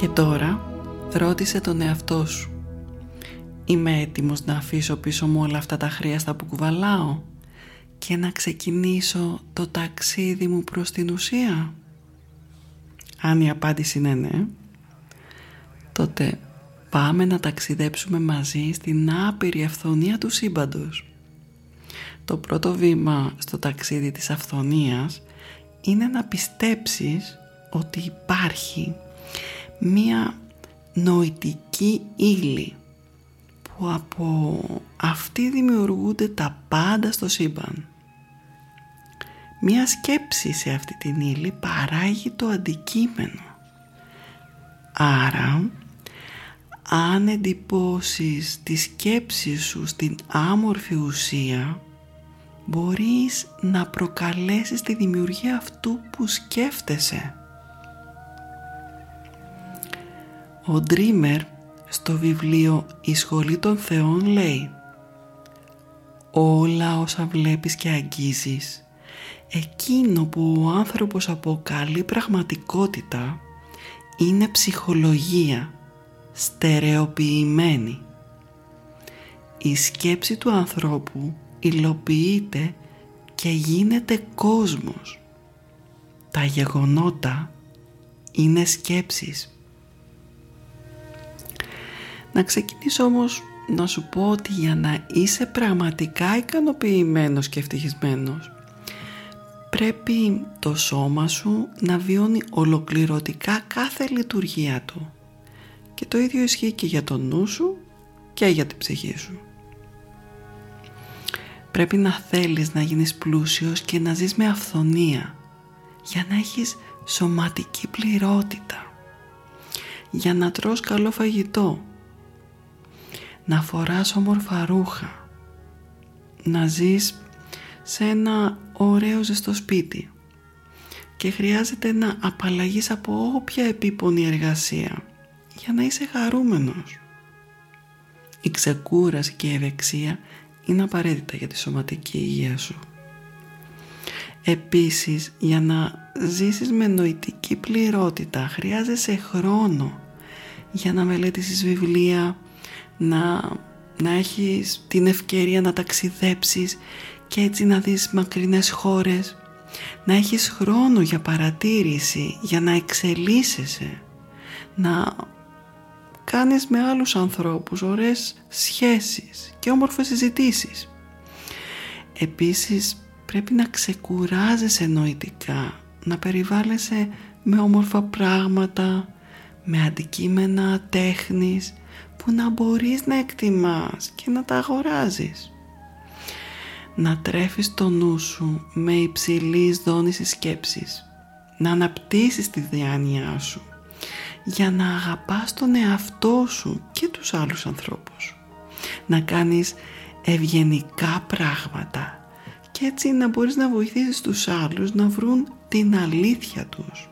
Και τώρα ρώτησε τον εαυτό σου. Είμαι έτοιμος να αφήσω πίσω μου όλα αυτά τα χρειαστά που κουβαλάω και να ξεκινήσω το ταξίδι μου προς την ουσία; Αν η απάντηση είναι ναι, τότε πάμε να ταξιδέψουμε μαζί στην άπειρη αυθονία του σύμπαντος. Το πρώτο βήμα στο ταξίδι της αυθονίας είναι να πιστέψεις ότι υπάρχει μία νοητική ύλη που από αυτή δημιουργούνται τα πάντα στο σύμπαν. Μία σκέψη σε αυτή την ύλη παράγει το αντικείμενο. Άρα, αν εντυπώσεις τη σκέψη σου στην άμορφη ουσία, μπορείς να προκαλέσεις τη δημιουργία αυτού που σκέφτεσαι. Ο Dreamer στο βιβλίο «Η Σχολή των Θεών» λέει «Όλα όσα βλέπεις και αγγίζεις, εκείνο που ο άνθρωπος αποκαλεί πραγματικότητα είναι ψυχολογία, στερεοποιημένη. Η σκέψη του ανθρώπου υλοποιείται και γίνεται κόσμος. Τα γεγονότα είναι σκέψεις να ξεκινήσω όμως να σου πω ότι για να είσαι πραγματικά ικανοποιημένος και ευτυχισμένος πρέπει το σώμα σου να βιώνει ολοκληρωτικά κάθε λειτουργία του και το ίδιο ισχύει και για το νου σου και για την ψυχή σου. Πρέπει να θέλεις να γίνεις πλούσιος και να ζεις με αυθονία για να έχεις σωματική πληρότητα για να τρως καλό φαγητό να φοράς όμορφα ρούχα, να ζεις σε ένα ωραίο ζεστό σπίτι και χρειάζεται να απαλλαγείς από όποια επίπονη εργασία για να είσαι χαρούμενος. Η ξεκούραση και η ευεξία είναι απαραίτητα για τη σωματική υγεία σου. Επίσης, για να ζήσεις με νοητική πληρότητα χρειάζεσαι χρόνο για να μελέτησεις βιβλία, να, να έχεις την ευκαιρία να ταξιδέψεις και έτσι να δεις μακρινές χώρες. Να έχεις χρόνο για παρατήρηση για να εξελίσσεσαι να κάνεις με άλλους ανθρώπους ωραίες σχέσεις και όμορφες συζητήσεις. Επίσης πρέπει να ξεκουράζεσαι νοητικά να περιβάλλεσαι με όμορφα πράγματα με αντικείμενα τέχνης που να μπορείς να εκτιμάς και να τα αγοράζεις. Να τρέφεις το νου σου με υψηλής δόνηση σκέψης. Να αναπτύσσεις τη διάνοιά σου για να αγαπάς τον εαυτό σου και τους άλλους ανθρώπους. Να κάνεις ευγενικά πράγματα και έτσι να μπορείς να βοηθήσεις τους άλλους να βρουν την αλήθεια τους.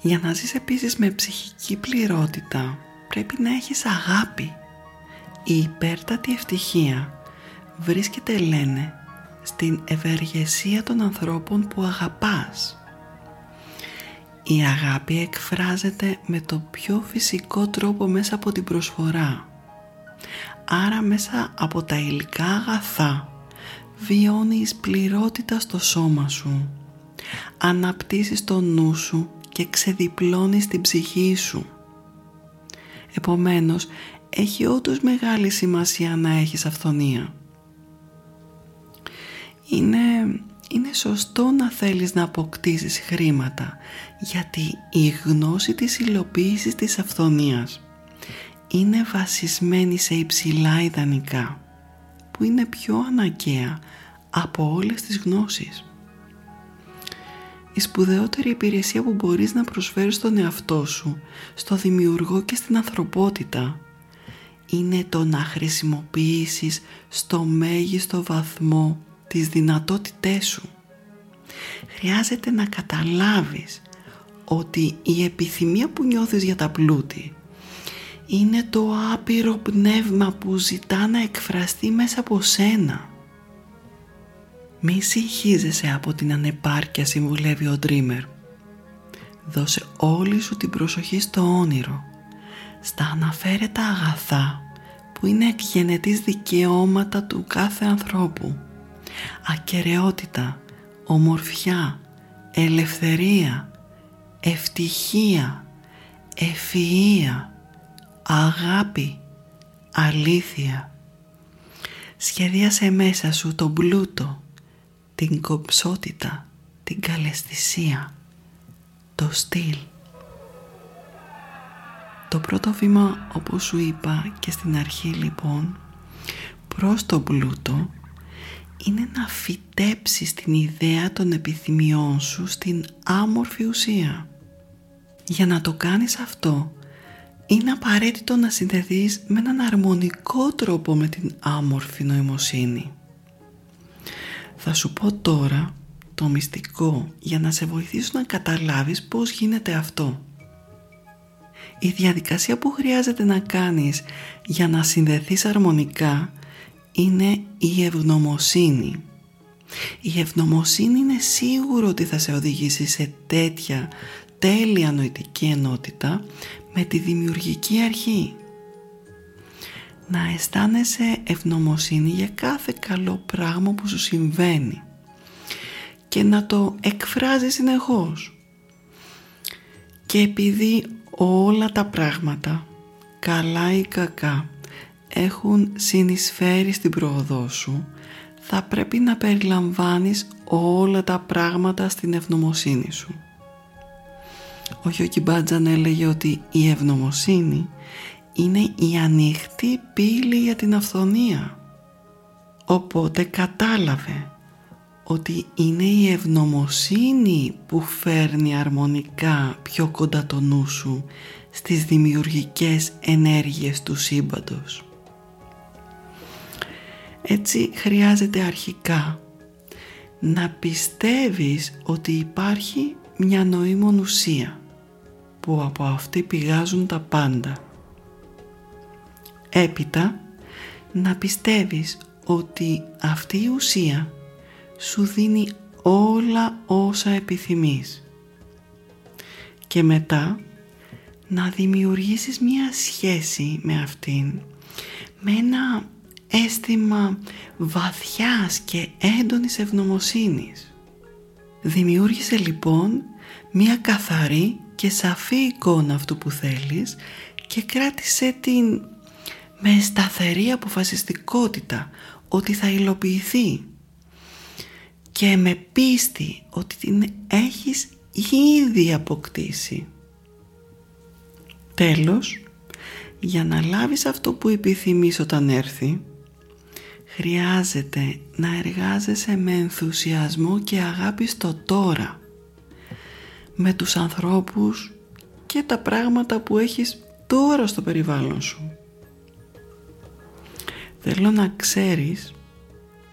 Για να ζεις επίσης με ψυχική πληρότητα πρέπει να έχεις αγάπη. Η υπέρτατη ευτυχία βρίσκεται λένε στην ευεργεσία των ανθρώπων που αγαπάς. Η αγάπη εκφράζεται με το πιο φυσικό τρόπο μέσα από την προσφορά. Άρα μέσα από τα υλικά αγαθά βιώνεις πληρότητα στο σώμα σου. Αναπτύσσεις το νου σου και ξεδιπλώνεις την ψυχή σου. Επομένως, έχει όντως μεγάλη σημασία να έχεις αυθονία. Είναι, είναι σωστό να θέλεις να αποκτήσεις χρήματα, γιατί η γνώση της υλοποίησης της αυθονίας είναι βασισμένη σε υψηλά ιδανικά, που είναι πιο αναγκαία από όλες τις γνώσεις. Η σπουδαιότερη υπηρεσία που μπορείς να προσφέρεις στον εαυτό σου, στο δημιουργό και στην ανθρωπότητα είναι το να χρησιμοποιήσεις στο μέγιστο βαθμό τις δυνατότητές σου. Χρειάζεται να καταλάβεις ότι η επιθυμία που νιώθεις για τα πλούτη είναι το άπειρο πνεύμα που ζητά να εκφραστεί μέσα από σένα. Μη συγχύζεσαι από την ανεπάρκεια συμβουλεύει ο Dreamer. Δώσε όλη σου την προσοχή στο όνειρο, στα αναφέρετα αγαθά που είναι εκγενετής δικαιώματα του κάθε ανθρώπου. Ακαιρεότητα, ομορφιά, ελευθερία, ευτυχία, ευφυΐα, αγάπη, αλήθεια. Σχεδίασε μέσα σου τον πλούτο, την κομψότητα, την καλεσθησία, το στυλ. Το πρώτο βήμα όπως σου είπα και στην αρχή λοιπόν προς τον πλούτο είναι να φυτέψεις την ιδέα των επιθυμιών σου στην άμορφη ουσία. Για να το κάνεις αυτό είναι απαραίτητο να συνδεθείς με έναν αρμονικό τρόπο με την άμορφη νοημοσύνη. Θα σου πω τώρα το μυστικό για να σε βοηθήσω να καταλάβεις πώς γίνεται αυτό. Η διαδικασία που χρειάζεται να κάνεις για να συνδεθείς αρμονικά είναι η ευγνωμοσύνη. Η ευγνωμοσύνη είναι σίγουρο ότι θα σε οδηγήσει σε τέτοια τέλεια νοητική ενότητα με τη δημιουργική αρχή. Να αισθάνεσαι ευγνωμοσύνη για κάθε καλό πράγμα που σου συμβαίνει και να το εκφράζεις συνεχώς. Και επειδή όλα τα πράγματα, καλά ή κακά, έχουν συνεισφέρει στην πρόοδό σου, θα πρέπει να περιλαμβάνεις όλα τα πράγματα στην ευγνωμοσύνη σου. Ο Γιώκη Μπάτζαν έλεγε ότι η ευγνωμοσύνη είναι η ανοιχτή πύλη για την αυθονία. Οπότε κατάλαβε ότι είναι η ευγνωμοσύνη που φέρνει αρμονικά πιο κοντά το νου σου στις δημιουργικές ενέργειες του σύμπαντος. Έτσι χρειάζεται αρχικά να πιστεύεις ότι υπάρχει μια νοήμων ουσία που από αυτή πηγάζουν τα πάντα. Έπειτα να πιστεύεις ότι αυτή η ουσία σου δίνει όλα όσα επιθυμείς. Και μετά να δημιουργήσεις μία σχέση με αυτήν με ένα αίσθημα βαθιάς και έντονης ευγνωμοσύνης. Δημιούργησε λοιπόν μία καθαρή και σαφή εικόνα αυτού που θέλεις και κράτησε την με σταθερή αποφασιστικότητα ότι θα υλοποιηθεί και με πίστη ότι την έχεις ήδη αποκτήσει. Τέλος, για να λάβεις αυτό που επιθυμείς όταν έρθει, χρειάζεται να εργάζεσαι με ενθουσιασμό και αγάπη στο τώρα, με τους ανθρώπους και τα πράγματα που έχεις τώρα στο περιβάλλον σου. Θέλω να ξέρεις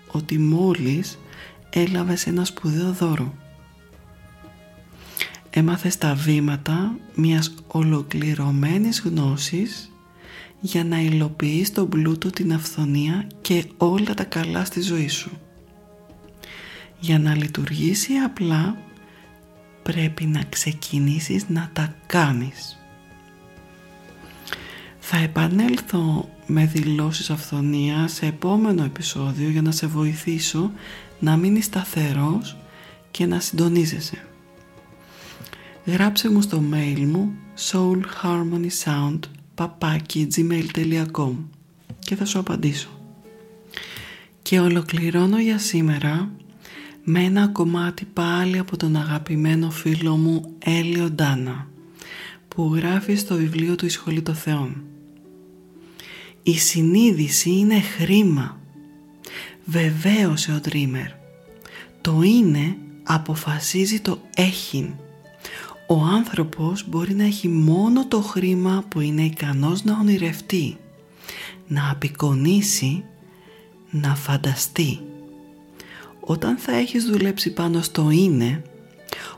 ότι μόλις έλαβες ένα σπουδαίο δώρο. Έμαθες τα βήματα μιας ολοκληρωμένης γνώσης για να υλοποιείς τον πλούτο, την αυθονία και όλα τα καλά στη ζωή σου. Για να λειτουργήσει απλά πρέπει να ξεκινήσεις να τα κάνεις. Θα επανέλθω με δηλώσεις αυθονίας σε επόμενο επεισόδιο για να σε βοηθήσω να μείνεις σταθερός και να συντονίζεσαι. Γράψε μου στο mail μου soulharmonysound gmail.com και θα σου απαντήσω. Και ολοκληρώνω για σήμερα με ένα κομμάτι πάλι από τον αγαπημένο φίλο μου Έλιο Ντάνα που γράφει στο βιβλίο του «Η Σχολή των Θεών». Η συνείδηση είναι χρήμα. Βεβαίωσε ο Dreamer. Το είναι αποφασίζει το έχειν. Ο άνθρωπος μπορεί να έχει μόνο το χρήμα που είναι ικανός να ονειρευτεί, να απεικονίσει, να φανταστεί. Όταν θα έχεις δουλέψει πάνω στο είναι,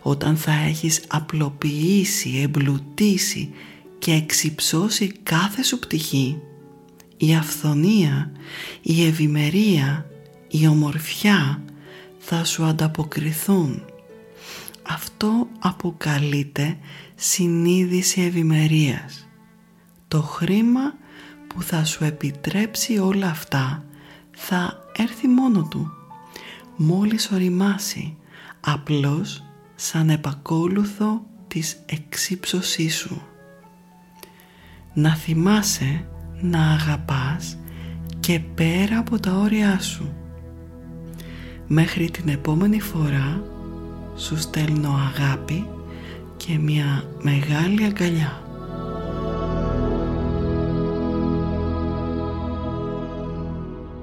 όταν θα έχεις απλοποιήσει, εμπλουτίσει και εξυψώσει κάθε σου πτυχή, η αυθονία, η ευημερία, η ομορφιά θα σου ανταποκριθούν. Αυτό αποκαλείται συνείδηση ευημερίας. Το χρήμα που θα σου επιτρέψει όλα αυτά θα έρθει μόνο του. Μόλις οριμάσει, απλώς σαν επακόλουθο της εξύψωσής σου. Να θυμάσαι να αγαπάς και πέρα από τα όρια σου. Μέχρι την επόμενη φορά σου στέλνω αγάπη και μια μεγάλη αγκαλιά.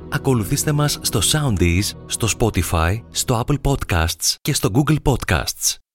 Ακολουθήστε μας στο Soundees, στο Spotify, στο Apple Podcasts και στο Google Podcasts.